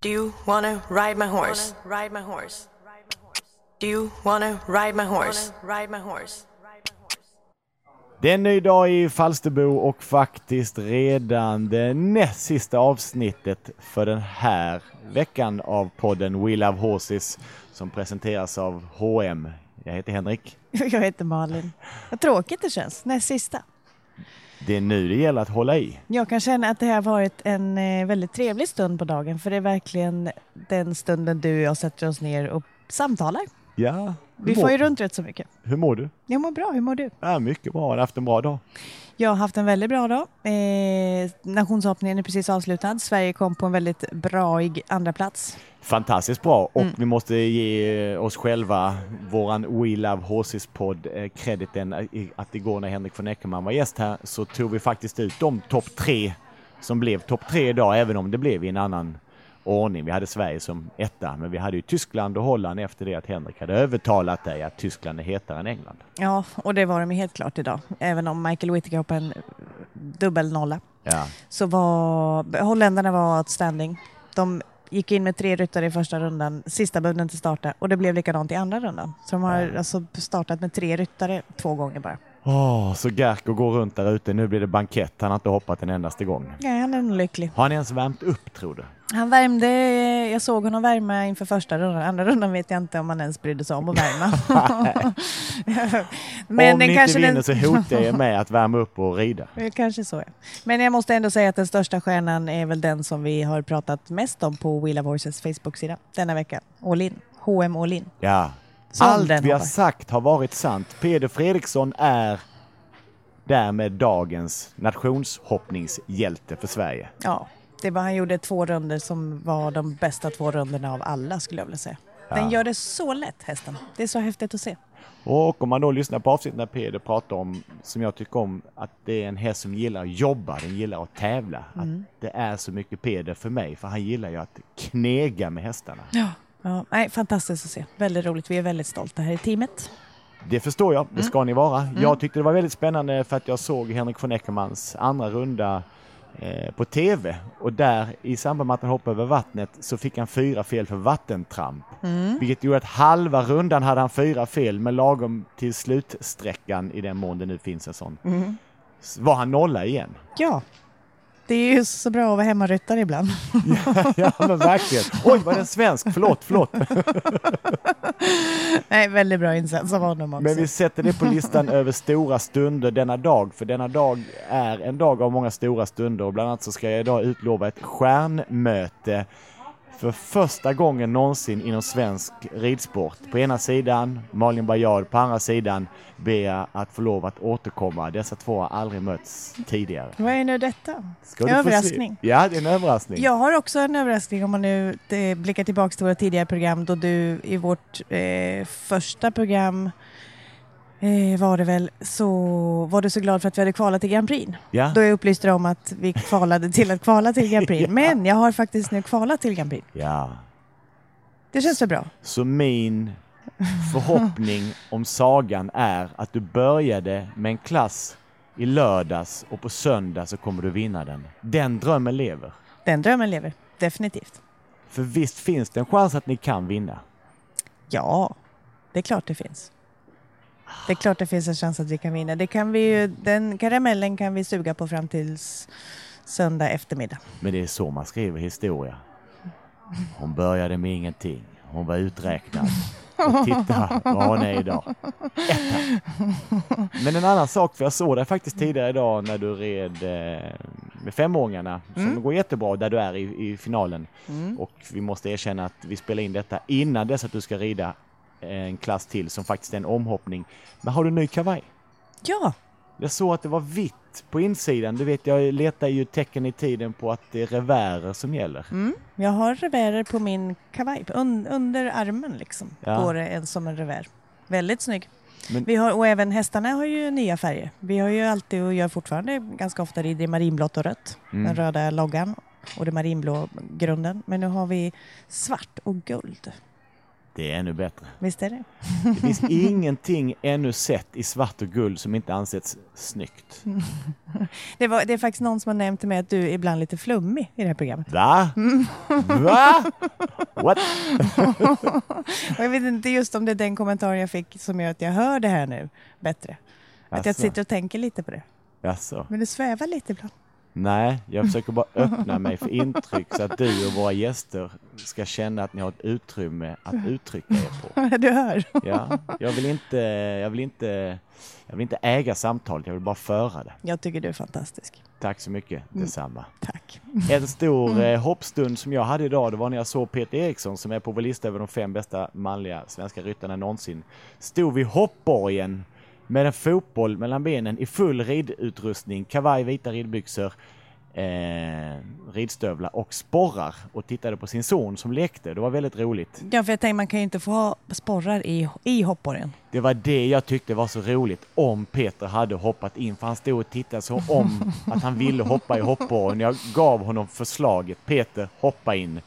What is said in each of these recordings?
Do you wanna ride my horse? Ride my horse. Do you wanna ride my horse? Ride my horse. Det är en ny dag i Falsterbo och faktiskt redan det näst sista avsnittet för den här veckan av podden We Love Horses som presenteras av H&M. Jag heter Henrik. Jag heter Malin. Vad tråkigt det känns, näst sista. Det är nu det gäller att hålla i. Jag kan känna att det har varit en eh, väldigt trevlig stund på dagen för det är verkligen den stunden du och jag sätter oss ner och samtalar. Ja. Vi får ju runt rätt så mycket. hur mår du? Jag mår bra, hur mår du? Ja, mycket bra. Har haft en bra dag. Jag har haft en väldigt bra dag. Eh, nationshoppningen är precis avslutad. Sverige kom på en väldigt braig andra plats. Fantastiskt bra och Mm. vi måste ge oss själva, våran We Love Horses-podd, eh, crediten i- att igår när Henrik von Eckermann var gäst här så tog vi faktiskt ut de topp tre som blev topp tre idag, även om det blev i en annan ordning. Vi hade Sverige som etta, men vi hade ju Tyskland och Holland efter det att Henrik hade övertalat dig att Tyskland är hetare än England. Ja, och det var de helt klart idag. Även om Michael Whittaker hoppade en dubbel nolla Ja, så var holländarna var outstanding. De gick in med tre ryttare i första rundan, sista bunden till starta och det blev likadant i andra rundan. Så de har alltså startat med tre ryttare två gånger bara. Åh, så Gerko går runt där ute. Nu blir det bankett. Han har inte hoppat en endaste gång. Ja, han är nog lycklig. Har han ens värmt upp, tror du? Han värmde, jag såg honom värma inför första rundan. Andra rundan vet jag inte om han ens brydde sig om att värma. Om den ni inte vinner den- så hotar jag med att värma upp och rida. Det Kanske så, ja. Men jag måste ändå säga att den största stjärnan är väl den som vi har pratat mest om på Wheel of Horses Facebook-sida denna vecka. All in. H&M All in. Ja. Som Allt vi har. sagt har varit sant. Peder Fredriksson är därmed dagens nationshoppningshjälte för Sverige. Ja, det var, han gjorde två runder som var de bästa två runderna av alla skulle jag vilja säga. Den Ja. gör det så lätt hästen. Det är så häftigt att se. Och om man då lyssnar på avsnittet när Peder pratar om, som jag tycker om, att det är en häst som gillar att jobba, den gillar att tävla. Mm. Att det är så mycket Peder för mig, för han gillar ju att knega med hästarna. Ja. Ja, nej, fantastiskt att se. Väldigt roligt. Vi är väldigt stolta här i teamet. Det förstår jag, Mm. det ska ni vara. Jag tyckte det var väldigt spännande för att jag såg Henrik von Eckermans andra runda på TV och där i samband med att han hoppade över vattnet så fick han fyra fel för vattentramp. Mm. Vilket gjorde att halva rundan hade han fyra fel men lagom till slutsträckan i den mån det nu finns en sån. Mm. Var han nolla igen. Ja, det är ju så bra att vara hemmaryttare ibland. ja men verkligen. Oj var den svensk? Förlåt, förlåt. nej, väldigt bra insats av honom också. Men vi sätter det på listan över stora stunder denna dag, för denna dag är en dag av många stora stunder och bland annat så ska jag idag utlova ett stjärnmöte för första gången någonsin inom svensk ridsport. På ena sidan Malin Bajard, på andra sidan ber jag att få lov att återkomma. Dessa två har aldrig mötts tidigare. Vad är nu detta? Ska? Överraskning. Ja, det är en överraskning. Jag har också en överraskning om man nu eh, blickar tillbaka till våra tidigare program då du i vårt eh, första program eh, var det väl så var du så glad för att vi hade kvalat till Grand Prix. Ja. Då jag upplyste om att vi kvalade till att kvala till Grand Prix. Ja. Men jag har faktiskt nu kvalat till Grand Prix. ja. Det känns väl bra? Så min förhoppning om sagan är att du började med en klass i lördags och på söndag så kommer du vinna den. Den drömmen lever. Den drömmen lever. Definitivt. För visst finns det en chans att ni kan vinna? Ja, det är klart det finns. Det är klart det finns en chans att vi kan vinna. Det kan vi ju, den karamellen kan vi suga på fram tills söndag eftermiddag. Men det är så man skriver historia. Hon började med ingenting. Hon var uträknad. Och titta vad hon är idag. Etta. Men en annan sak, för jag såg dig faktiskt tidigare idag när du red eh, med femåringarna som går jättebra där du är i, i finalen. Och vi måste erkänna att vi spelar in detta innan dess att du ska rida en klass till som faktiskt är en omhoppning. Men har du ny kavaj? Ja, Jag såg att det var vitt på insidan. Du vet, jag letar ju tecken i tiden på att det är revärer som gäller. mm. jag har revärer på min kavaj. Un, under armen liksom Ja. går det en, som en revär. Väldigt snygg. Men- Vi har, och även hästarna har ju nya färger. Vi har ju alltid och gör fortfarande ganska ofta i det marinblått och rött. Mm. Den röda loggan och det marinblå grunden. Men nu har vi svart och guld. Det är ännu bättre. Visst är det? Det finns ingenting ännu sett i svart och guld som inte ansetts snyggt. Det, var, det är faktiskt någon som har nämnt till mig att du är ibland lite flummig i det här programmet. Va? Va? What? Och jag vet inte just om det är den kommentaren jag fick som gör att jag hör det här nu bättre. Att jag Jaså? sitter och tänker lite på det. Jaså? Men det svävar lite ibland. Nej, jag försöker bara öppna mig för intryck så att du och våra gäster ska känna att ni har ett utrymme att uttrycka er på. Du hör. Ja, jag vill inte, jag vill inte, jag vill inte äga samtalet, jag vill bara föra det. Jag tycker du är fantastisk. Tack så mycket, detsamma. Tack. En stor eh, hoppstund som jag hade idag, det var när jag såg Peter Eriksson som är på vår lista över de fem bästa manliga svenska ryttarna någonsin. Stod vid hoppborgen med en fotboll mellan benen i full ridutrustning, kavaj, vita ridbyxor, eh, ridstövlar och sporrar och tittade på sin son som lekte. Det var väldigt roligt. Ja, för jag tänkte man kan ju inte få ha sporrar i, i hoppborgen. Det var det jag tyckte var så roligt om Peter hade hoppat in för han stod och tittade så om att han ville hoppa i hoppborgen. Jag gav honom förslaget Peter hoppa in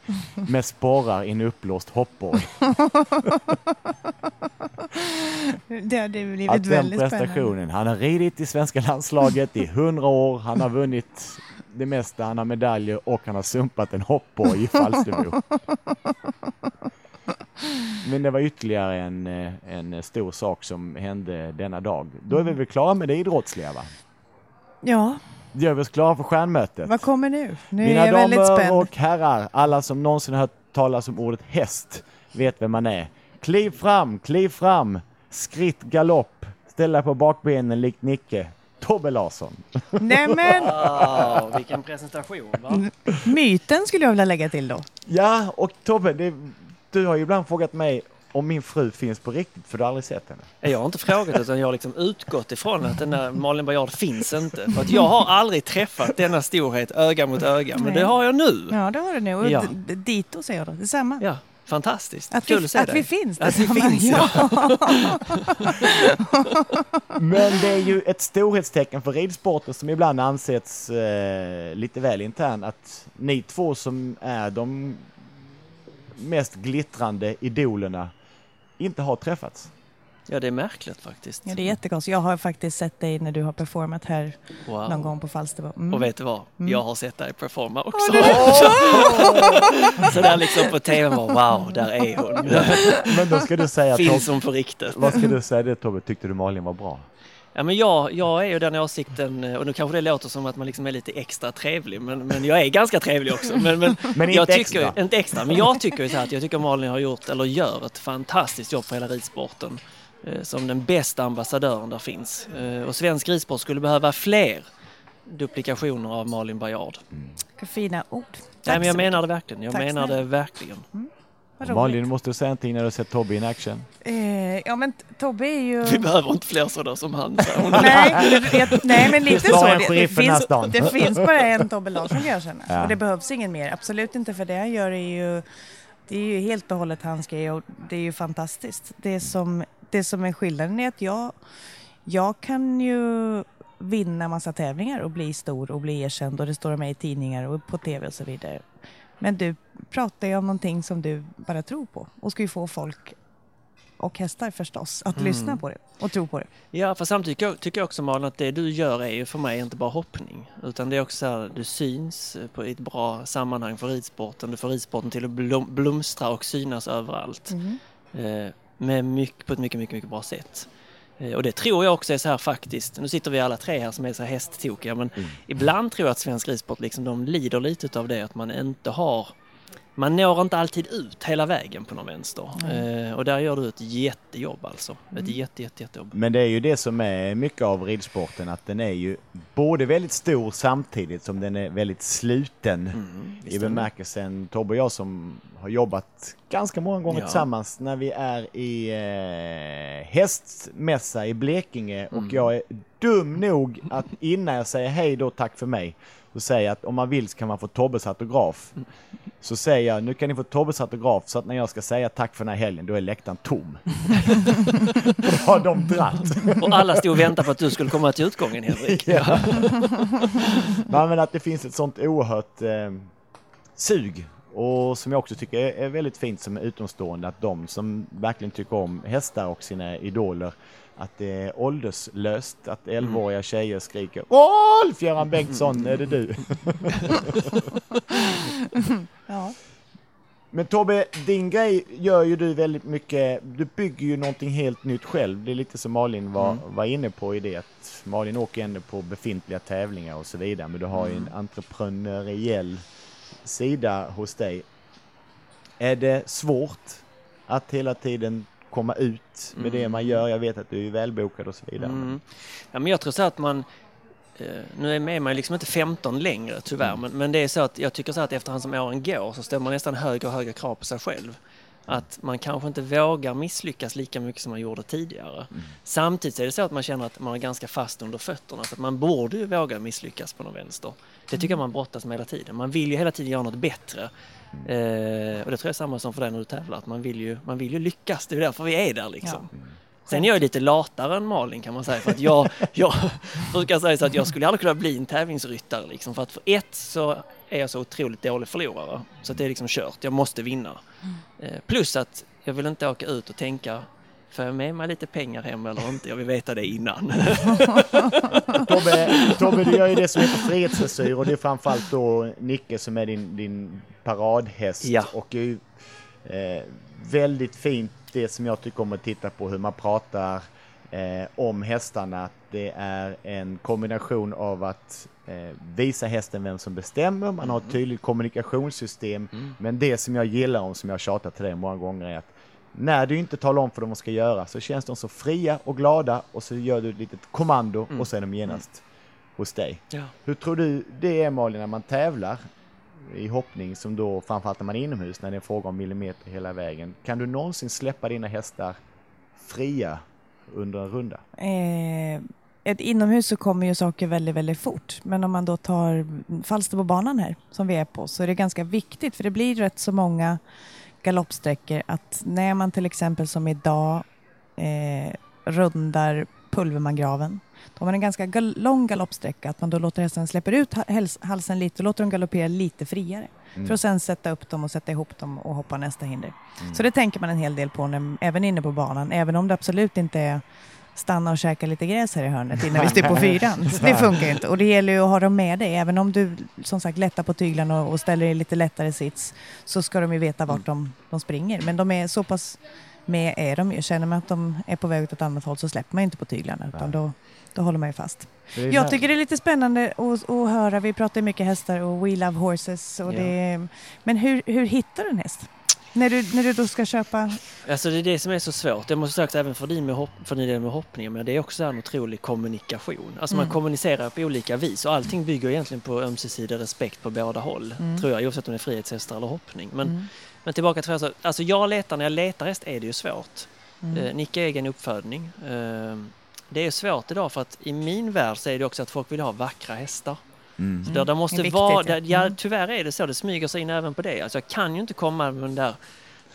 med sporrar i en uppblåst hoppborg. Det hade blivit Att den väldigt spännande. prestationen. Han har ridit i svenska landslaget i hundra år. Han har vunnit det mesta. Han har medaljer och han har sumpat en hoppborg i Falsterbo. Men det var ytterligare en, eh, en stor sak som hände denna dag. Då är vi väl klara med det idrottsliga va? Ja, Gör vi oss klara för stjärnmötet? vad kommer nu? Nu är Mina väldigt damer och herrar, alla som någonsin har hört talas om ordet häst vet vem man är. Kliv fram, kliv fram, skritt galopp, ställ dig på bakbenen likt Nicke. Tobbe Larsson. Nämen, Wow, vilken presentation va? myten skulle jag vilja lägga till då. Ja, och Tobbe, det, du har ju ibland frågat mig om min fru finns på riktigt, för du har aldrig sett henne. Jag har inte frågat utan jag har liksom utgått ifrån att den där Malin Baryard finns inte. För att jag har aldrig träffat denna storhet öga mot öga, men Nej. det har jag nu. Ja, det har du nu. Och Ja. dito säger då, detsamma. Ja, fantastiskt. Att, Kul vi, att att vi finns. Att vi finns, ja. Men det är ju ett storhetstecken för ridsporten som ibland ansetts eh, lite väl intern att ni två som är de mest glittrande idolerna inte har träffats. Ja, det är märkligt faktiskt. Ja, det är jättekonstigt. Jag har faktiskt sett dig när du har performat här Wow. någon gång på Falsterbo. Mm. Och vet du vad? Jag har sett dig performa också. det Så där liksom på tv var wow, där är hon. Men då ska du säga Finns hon på riktigt? vad ska du säga det Tobbe, tyckte du Malin var bra? Ja, men jag, jag är ju den åsikten, och nu kanske det låter som att man liksom är lite extra trevlig, men, men jag är ganska trevlig också. Men, men, Men inte jag tycker, extra. Inte extra, men jag tycker ju så här att jag tycker Malin har gjort, eller gör ett fantastiskt jobb för hela ridsporten. Eh, som den bästa ambassadören där finns. Eh, och svensk ridsport skulle behöva fler duplikationer av Malin Baryard. Vilka fina ord. Tack Nej, men jag menar det verkligen. Jag Tack menar det verkligen. roligt. Malin, måste du säga någonting när du har sett Tobbe in action? Eh, ja, men Tobbe är ju... Vi behöver inte fler sådana som han. Nej, jag, nej, men lite så. Det, det, finns, det finns bara en Tobbe Larsson jag känna. Ja. Och det behövs ingen mer. Absolut inte, för det han gör är ju, det är ju helt och hållet hans grej och det är ju fantastiskt. Det som, det som är skillnaden är att jag, jag kan ju vinna massa tävlingar och bli stor och bli erkänd och det står om i tidningar och på tv och så vidare. Men du pratar ju om någonting som du bara tror på och ska ju få folk och hästar förstås att lyssna på det och tro på det. Ja, för samtidigt tycker jag, tycker jag också Malin att det du gör är ju för mig inte bara hoppning. Utan det är också så här, du syns på ett bra sammanhang för ridsporten. Du får ridsporten till att blom, blomstra och synas överallt. Eh, med mycket, på ett mycket, mycket, mycket bra sätt. Eh, och det tror jag också är så här faktiskt. Nu sitter vi alla tre här som är så här hästtokiga men ibland tror jag att svensk ridsport liksom de lider lite av det att man inte har man når inte alltid ut hela vägen på någon vänster. Eh, och där gör du ett jättejobb alltså. Ett jätte, jätte, jättejobb. Men det är ju det som är mycket av ridsporten, att den är ju både väldigt stor samtidigt som den är väldigt sluten. Mm, I bemärkelsen Tobbe och jag som har jobbat ganska många gånger Ja. tillsammans när vi är i eh, hästmässa i Blekinge Mm. och jag är dum nog att innan jag säger hej då tack för mig så säger jag att om man vill så kan man få Tobbes autograf. Så säger jag nu kan ni få Tobbes autograf så att när jag ska säga tack för den här helgen då är läktaren tom. Då har de dratt. Och alla stod och väntade på att du skulle komma till utgången Henrik. Nej, men att det finns ett sånt oerhört eh, sug Och som jag också tycker är, är väldigt fint som utomstående att de som verkligen tycker om hästar och sina idoler att det är ålderslöst, att 11-åriga tjejer skriker Rolf Göran Bengtsson, är det du? Ja. Men Tobbe, din grej gör ju du väldigt mycket, du bygger ju någonting helt nytt själv. Det är lite som Malin var, var inne på i det att Malin åker ändå på befintliga tävlingar och så vidare, men du har ju en entreprenöriell sida hos dig. Är det svårt att hela tiden komma ut med det man gör? Jag vet att du är välbokad och så vidare. Mm. Ja, men jag tror så att man, eh, nu är mig liksom inte 15 längre tyvärr, men, men det är så att jag tycker så att efterhand som åren går så ställer man nästan högre och högre krav på sig själv. Att man kanske inte vågar misslyckas lika mycket som man gjorde tidigare. Samtidigt är det så att man känner att man är ganska fast under fötterna. Så att man borde ju våga misslyckas på någon vänster. Det tycker jag man brottas med hela tiden. Man vill ju hela tiden göra något bättre. Eh, och det tror jag är samma som för dig när du tävlar. Att man, vill ju, man vill ju lyckas. Det är därför vi är där liksom. Sen är jag lite latare än Malin kan man säga. För att jag, jag brukar säga så att jag skulle aldrig kunna bli en tävlingsryttare. Liksom. För att för ett så är jag så otroligt dålig förlorare. Så att det är liksom kört. Jag måste vinna. Eh, plus att jag vill inte åka ut och tänka Får jag med mig lite pengar hem eller inte? Jag vill veta det innan. Tobbe, Tobbe, du gör ju det som heter frihetsdressyr och det är framförallt då Nicke som är din, din paradhäst. Ja. Och det är ju, eh, väldigt fint det som jag tycker om att titta på hur man pratar eh, om hästarna. Att det är en kombination av att eh, visa hästen vem som bestämmer, man har ett tydligt kommunikationssystem. Men det som jag gillar om, som jag har tjatat till dig många gånger, är att när du inte talar om för dem vad de ska göra så känns de så fria och glada och så gör du ett litet kommando och så är de genast hos dig. ja. Hur tror du det är Malin när man tävlar i hoppning som då framförallt när man är inomhus när det är fråga om millimeter hela vägen. Kan du någonsin släppa dina hästar fria under en runda? Eh, ett inomhus så kommer ju saker väldigt, väldigt fort. Men om man då tar Falsterbobanan här som vi är på så är det ganska viktigt för det blir rätt så många galoppsträckor att när man till exempel som idag eh, rundar Pulvermangraven då har man en ganska gal- lång galoppsträcka att man då låter hästen släpper ut halsen lite och låter dem galoppera lite friare för att sen sätta upp dem och sätta ihop dem och hoppa nästa hinder. Så det tänker man en hel del på när, även inne på banan även om det absolut inte är stanna och käka lite gräs här i hörnet innan vi styr på fyran. Så det funkar inte. Och det gäller ju att ha dem med dig. Även om du som sagt lättar på tyglarna och, och ställer dig i lite lättare sits så ska de ju veta vart de, de springer. Men de är så pass med är de ju. Känner man att de är på väg åt ett annat håll så släpper man inte på tyglarna utan då, då håller man ju fast. Jag tycker det är lite spännande att, att höra. Vi pratar mycket hästar och we love horses. Och Ja. det, men hur, hur hittar du en häst? När du, när du då ska köpa... Alltså det är det som är så svårt. Jag måste sagt även för din, med hopp, för din med hoppningen, men det är också en otrolig kommunikation. Alltså man kommunicerar på olika vis och allting bygger egentligen på ömsesidig respekt på båda håll. Tror jag, oavsett om det är frihetshästar eller hoppning. Men, men tillbaka till alltså, alltså jag letar, när jag letar häst är det ju svårt. Eh, Nicke är egen uppfödning. Eh, det är svårt idag för att i min värld så är det också att folk vill ha vackra hästar. Mm. Så där, där måste Det viktigt, vara, där, ja, Mm. tyvärr är det så, det smyger sig in även på det. Alltså jag kan ju inte komma med den där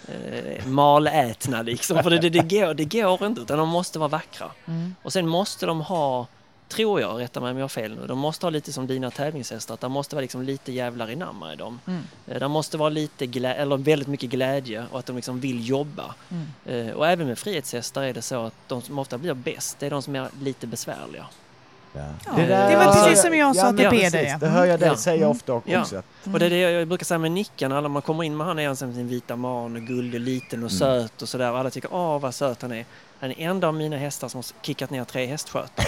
eh, malätna liksom, för det, det, det, går, det går inte, utan de måste vara vackra. Mm. Och sen måste de ha, tror jag, rätta mig om jag har fel nu, de måste ha lite som dina tävlingshästar, att det måste vara liksom lite jävlar i namn i dem. Mm. Eh, Det måste vara lite glä- eller väldigt mycket glädje och att de liksom vill jobba. Mm. Eh, Och även med frihetshästar är det så att de som ofta blir bäst, det är de som är lite besvärliga. Ja. det var precis som jag sa till Peder, ja. Det hör jag dig Ja. säga ofta också. Och det är det jag brukar säga med Nickan, alla man kommer in med han är han som sin vita man och gullig, liten och söt och sådär. Och alla tycker åh vad söt han är. Han är en av mina hästar som har kickat ner tre hästskötare.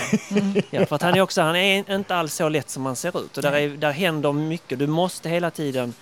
Ja, för att han är också, han är inte alls så lätt som han ser ut. Och där, är, där händer mycket. Du måste hela tiden,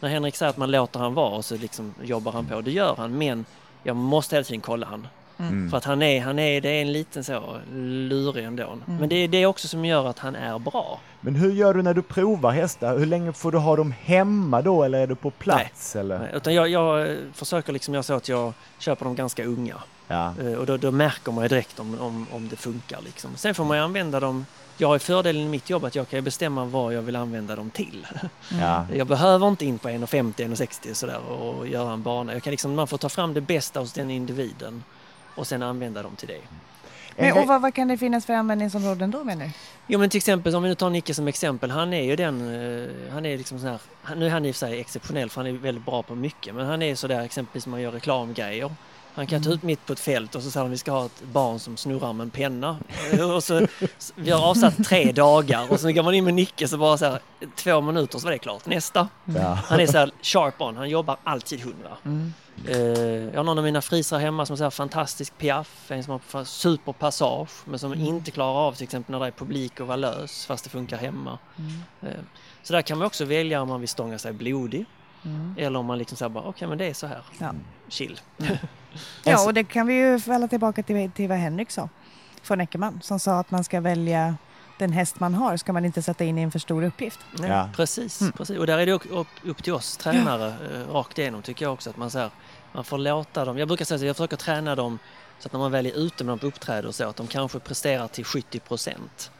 när Henrik säger att man låter han vara och så liksom jobbar han på. Det gör han, men jag måste hela tiden kolla han. Mm. För att han är, han är, det är en liten så lurig ändå. Men det är det också som gör att han är bra. Men hur gör du när du provar hästar? Hur länge får du ha dem hemma då eller är du på plats? Eller? Nej, Utan jag, jag eh, försöker liksom göra så att jag köper dem ganska unga. Ja. Eh, Och då, då märker man ju direkt om, om, om det funkar. Liksom. Sen får man ju använda dem. Jag har ju fördelen i mitt jobb att jag kan bestämma vad jag vill använda dem till. Ja. Jag behöver inte in på 1,50, 1,60 sådär och göra en bana. Jag kan liksom, man får ta fram det bästa hos den individen och sen använda dem till det. En Men, grej- och vad, vad kan det finnas för användningsområden då menar du? Jo men till exempel om vi nu tar Nicke som exempel. Han är ju den, eh, han är liksom sån här, nu är han i och för sig exceptionell för han är väldigt bra på mycket. Men han är sådär exempelvis som man gör reklamgrejer. Han kan ta ut mitt på ett fält och så säger han vi ska ha ett barn som snurrar med en penna. Och så, vi har avsatt tre dagar och så går man in med Nicke så bara så här, två minuter så var det klart. Nästa. Ja. Han är så här sharp on, han jobbar alltid hundra. Mm. Eh, jag har någon av mina frisar hemma som här fantastisk piaff, en som har superpassage men som inte klarar av till exempel när det är publik och vara lös fast det funkar hemma. Eh, så där kan man också välja om man vill stånga sig blodig eller om man liksom säger bara okej men det är så här, Ja. chill. Ja, och det kan vi ju falla tillbaka till, till vad Henrik sa från Eckermann som sa att man ska välja den häst man har ska man inte sätta in i en för stor uppgift. Ja, Ja. Precis, precis, och där är det upp, till oss tränare eh, rakt igenom tycker jag också att man säger man får låta dem, jag brukar säga så jag försöker träna dem så att när man väl är ute med dem på uppträde och så att de kanske presterar till 70 procent.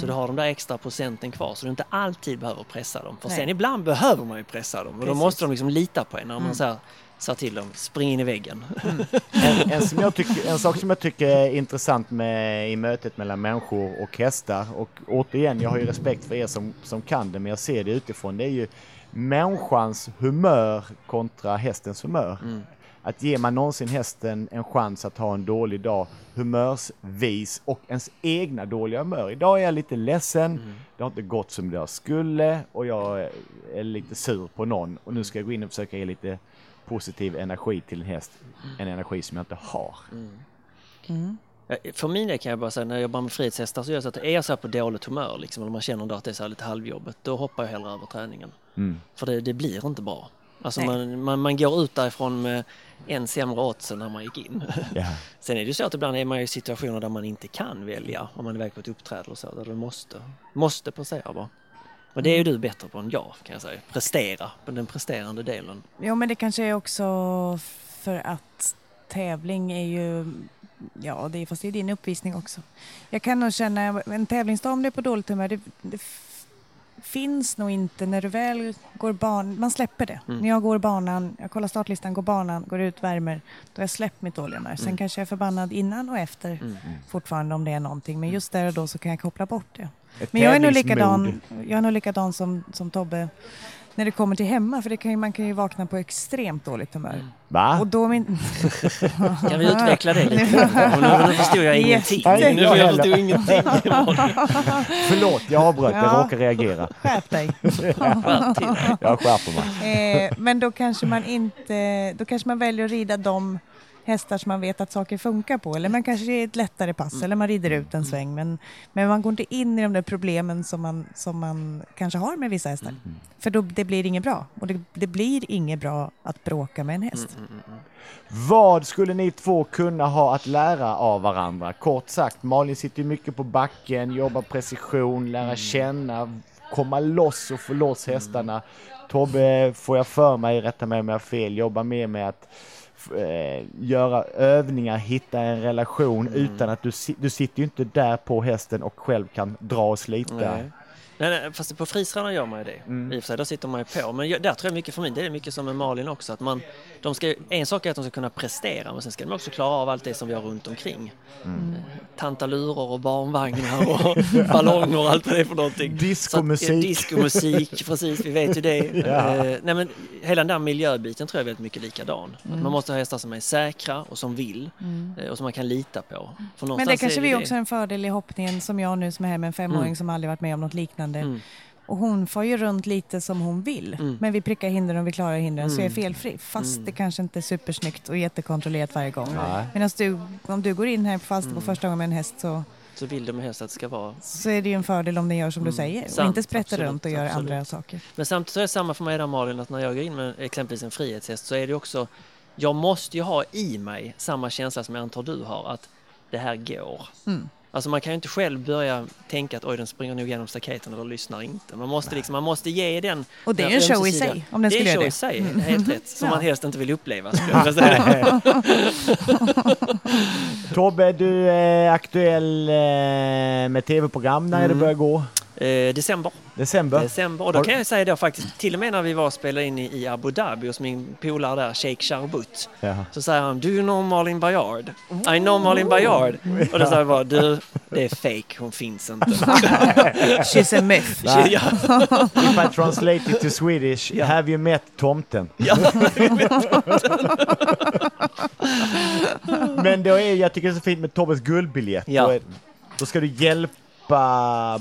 Så du har de där extra procenten kvar så du inte alltid behöver pressa dem. För Nej. sen ibland behöver man ju pressa dem och då Precis. måste de liksom lita på en när man så här, säger till dem, spring in i väggen. En, en, som jag tycker, en sak som jag tycker är intressant med, i mötet mellan människor och hästar och återigen, jag har ju respekt för er som, som kan det men jag ser det utifrån. Det är ju människans humör kontra hästens humör. Att ger man någonsin hästen en chans att ha en dålig dag humörsvis och ens egna dåliga humör. Idag är jag lite ledsen, det har inte gått som det skulle och jag är lite sur på någon och nu ska jag gå in och försöka ge lite positiv energi till en häst. En energi som jag inte har. Eh, För min del kan jag bara säga när jag jobbar med frihetshästar så gör jag så att är jag så här på dåligt humör liksom, eller man känner då att det är så här lite halvjobbet, då hoppar jag hellre över träningen. Mm. För det, det blir inte bra. Alltså man, man, man går ut därifrån med en sämre odds än när man gick in. Ja. Sen är det ju så att ibland är man i situationer där man inte kan välja om man är iväg på ett uppträde eller så, där du måste, måste prestera bara. Och det är ju du bättre på än jag kan jag säga. Prestera, på den presterande delen. Jo, men det kanske är också för att tävling är ju, ja, det är, fast det är din uppvisning också. Jag kan nog känna, en tävlingsdag om du är på dåligt humör, det, det finns nog inte när du väl går ban, man släpper det. Mm. När jag går banan, jag kollar startlistan, går banan, går ut, värmer, då har jag släppt mitt dåliga humör. Sen Mm. kanske jag är förbannad innan och efter Mm. fortfarande om det är någonting, men just där och då så kan jag koppla bort det. Ett Men jag är nog likadan, jag är nog likadan som, som Tobbe när det kommer till hemma, för det kan ju, man kan ju vakna på extremt dåligt humör. Va? Och då min... Kan vi utveckla det lite? Nu, nu förstod jag ingenting. Nu jag jag förstod ingenting. Förlåt, jag avbröt. Jag Ja. råkar reagera. Skärp dig. Jag skärper mig. Eh, men då kanske man inte, då kanske man väljer att rida de hästar som man vet att saker funkar på. Eller man kanske är ett lättare pass eller man rider ut en sväng. Men, men man går inte in i de där problemen som man, som man kanske har med vissa hästar. För då, det blir inget bra. Och det, det blir inget bra att bråka med en häst. Vad skulle ni två kunna ha att lära av varandra? Kort sagt, Malin sitter mycket på backen, jobbar precision, lära känna, komma loss och få loss hästarna. Tobbe, får jag för mig, rätta mig om jag har fel, jobbar mer med att eh, göra övningar, hitta en relation utan att du, du sitter ju inte där på hästen och själv kan dra och slita. Nej. Nej, nej, fast på frisrarna gör man ju det. Mm. I och för sig, där sitter man ju på. Men jag, där tror jag mycket för mig, det är mycket som med Malin också. Att man, de ska, en sak är att de ska kunna prestera, men sen ska de också klara av allt det som vi har runt omkring. Mm. Eh, Tantalurer och barnvagnar och ballonger och allt vad det är för någonting. Diskomusik. Att, eh, Diskomusik, precis, vi vet ju det. Ja. Eh, nej, men hela den där miljöbiten tror jag är väldigt mycket likadan. Att man måste ha hästar som är säkra och som vill eh, och som man kan lita på. För Men det kanske är vi också har en fördel i hoppningen som jag nu som är här med en femåring Mm. som aldrig varit med om något liknande. Mm. Och hon får ju runt lite som hon vill. Mm. Men vi prickar hindren och vi klarar hindren så jag är Mm. felfri. Fast Mm. det kanske inte är supersnyggt och jättekontrollerat varje gång. Medan du, om du går in här på Falsterbo Mm. första gången med en häst så, Så vill de helst att det ska vara så är det ju en fördel om den gör som du Mm. säger. och Sant, inte sprätter absolut, runt och gör absolut. andra saker. Men samtidigt är det samma för mig där Malin, att när jag går in med exempelvis en frihetshäst så är det också, jag måste ju ha i mig samma känsla som jag antar du har, att det här går. Mm. Alltså man kan ju inte själv börja tänka att oj den springer nog genom staketen eller lyssnar inte. Man måste, liksom, man måste ge den Och det är en show i sig om den Det är en show i det. sig, helt rätt. Som Ja. man helst inte vill uppleva. Tobbe, du är aktuell eh, med tv-program när det Mm. börjar gå. Eh, december. December? december. Och då kan jag säga då faktiskt, till och med när vi var och spelade in i, Abu Dhabi hos min polare där, Sheikh Charbut. Ja. Så säger han, do you know Malin Bayard? I know Malin Bayard. Och då sa jag bara, du, det är fake, hon finns inte. She's a myth. Nej. ja, If I translate it to Swedish, Ja. have you met tomten? ja. Men då är, jag tycker det är så fint med Tobbes guldbiljett. Ja. Då, är, då ska du hjälpa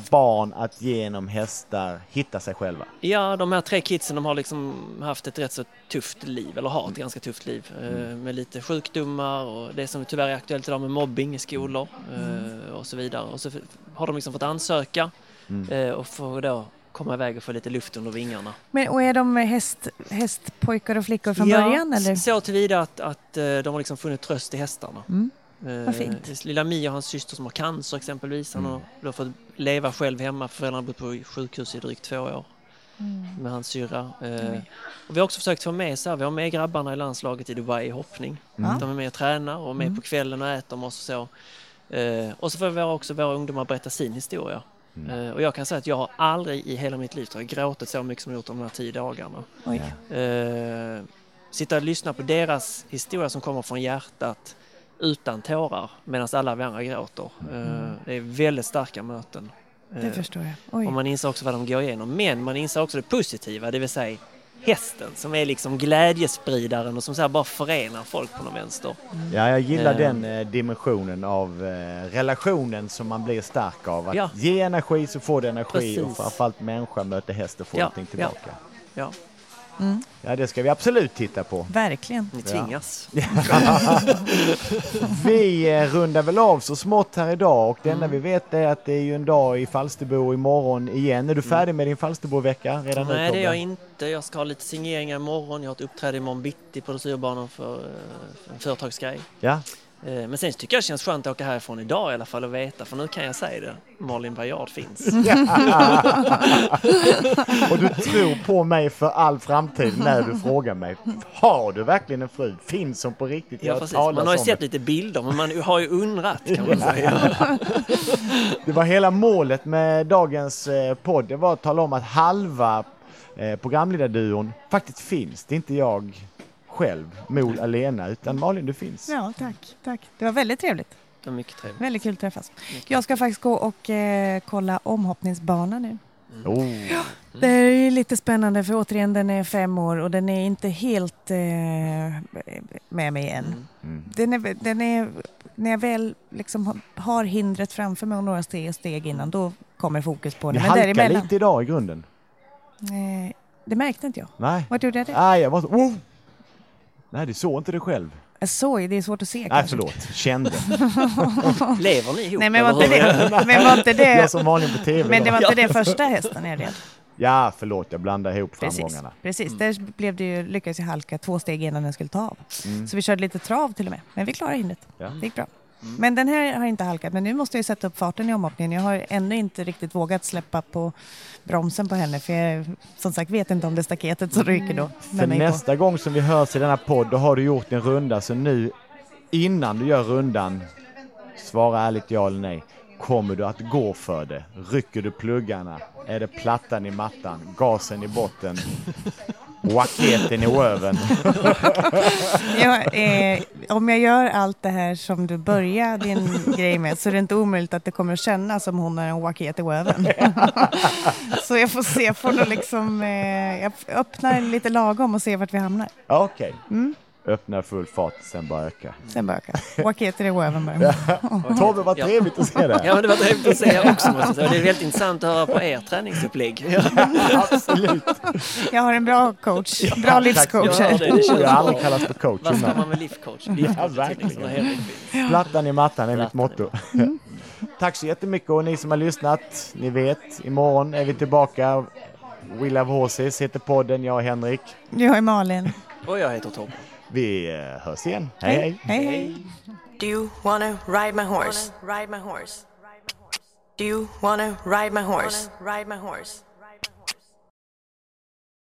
barn att genom hästar hitta sig själva. ja, de här tre kidsen de har liksom haft ett rätt så tufft liv, eller har ett ganska tufft liv. eh, Med lite sjukdomar och det som tyvärr är aktuellt idag med mobbing i skolor eh, och så vidare. Och så har de liksom fått ansöka eh, och får då komma iväg och få lite luft under vingarna. Men, och är de häst, hästpojkar och flickor från början? Eller? så tillvida att, att de har liksom funnit tröst i hästarna. Mm. Eh, Vad fint. Lilla Mia har en syster som har cancer exempelvis. Han har då fått leva själv hemma för föräldrarna har bott på sjukhus i drygt två år Mm. med hans syrra. Och vi har också försökt få med så här, vi har med grabbarna i landslaget i Dubai i hoppning. Mm. De är med och tränar och med Mm. på kvällen och äter med oss och så. Eh, och så får vi också våra ungdomar berätta sin historia. Mm. Och jag kan säga att jag har aldrig i hela mitt liv jag, gråtit så mycket som jag gjort de här tio dagarna. Oj. Eh, sitta och lyssna på deras historia som kommer från hjärtat utan tårar medan alla vi andra gråter. Eh, det är väldigt starka möten. Det Eh, förstår jag. Oj. och man inser också vad de går igenom. Men man inser också det positiva, det vill säga hästen som är liksom glädjespridaren och som så här bara förenar folk på någon vänster. Ja, jag gillar Eh. den dimensionen av relationen som man blir stark av. Att Ja. ge energi så får du energi och Precis. framförallt människa möter häst och får Ja, någonting ja. tillbaka. Ja, Mm. Ja, det ska vi absolut titta på. Verkligen. ni tvingas. Vi eh, rundar väl av så smått här idag och det enda Mm. vi vet är att det är ju en dag i Falsterbo imorgon igen. Är du färdig med din Falsterbo-vecka redan nu Mm. Nej, det är jag inte. Jag ska ha lite signeringar imorgon. Jag har ett uppträde imorgon bitti på dressyrbanan för, eh, för en företagsgrej. Ja, Men sen tycker jag det känns skönt att åka härifrån idag i alla fall och veta, för nu kan jag säga det. Malin Baryard finns. och du tror på mig för all framtid när du frågar mig. Har du verkligen en fru? Finns hon på riktigt? Ja, precis. Man har ju sett det. lite bilder, men man har ju undrat kan man säga. Det var hela målet med dagens eh, podd. Det var att tala om att halva eh, programledarduon faktiskt finns. Det är inte jag själv, Mol alena, utan Malin du finns. Ja, tack. tack. Det var väldigt trevligt. Det var mycket trevligt. Väldigt kul att träffas. Jag ska faktiskt gå och eh, kolla omhoppningsbanan nu. Oh. Det är ju lite spännande för återigen den är fem år och den är inte helt eh, med mig än. Mm. Mm. Den är, den är, när jag väl liksom har- hindret framför mig och några steg, steg innan då kommer fokus på Ni det. Men halkar däremellan, lite idag i grunden. eh, det märkte inte jag. Nej. Vart gjorde jag det? Nej, jag var så... Oh. Nej, du såg inte det själv. Jag såg, det är svårt att se Nej, kanske. förlåt. Kände. Lever ni ihop? Nej, men var inte det, men var inte det, Jag som Malin på TV. men det då. var inte det första hästen jag red. Ja, förlåt. Jag blandade ihop Precis, framgångarna. precis. där blev det ju, lyckades jag halka två steg innan den skulle ta av. Mm. Så vi körde lite trav till och med. Men vi klarade hindret. Ja. Det gick bra. Men den här har inte halkat. Men nu måste jag sätta upp farten i omhoppningen. Jag har ännu inte riktigt vågat släppa på bromsen på henne. För jag som sagt vet inte om det är staketet som ryker då. För med mig på. nästa gång som vi hörs i denna podd, då har du gjort en runda. Så nu, innan du gör rundan, svara ärligt ja eller nej. Kommer du att gå för det? Rycker du pluggarna? Är det plattan i mattan? Gasen i botten? Raketen i röven? Jag, eh, om jag gör allt det här som du börjar din grej med så är det inte omöjligt att det kommer kännas som hon har en waket i röven. så jag får se, får nog liksom, eh, jag öppnar lite lagom och ser vart vi hamnar. Ja, Okej. Mm. Öppnar full fart, sen bara öka. Sen bara öka. Röven bara. Tobbe, vad trevligt att se dig. Ja, men det var trevligt att se er också måste jag säga. Det är väldigt intressant att höra på er träningsupplägg. Absolut. Jag har en bra coach, bra livscoach Ja, här. det, det känns Jag har aldrig kallats för coach Vad ska man med Ja, verkligen. liksom. Plattan i mattan är mitt motto. Tack så jättemycket och ni som har lyssnat, ni vet, imorgon är vi tillbaka. We Love Horses heter podden, jag och Henrik. Jag är Malin. Och jag heter Tobbe. Vi eh, hörs igen. Hej hej! Hej, hej. Do you wanna ride my horse? Ride my horse. Do you wanna ride my horse? Ride my horse.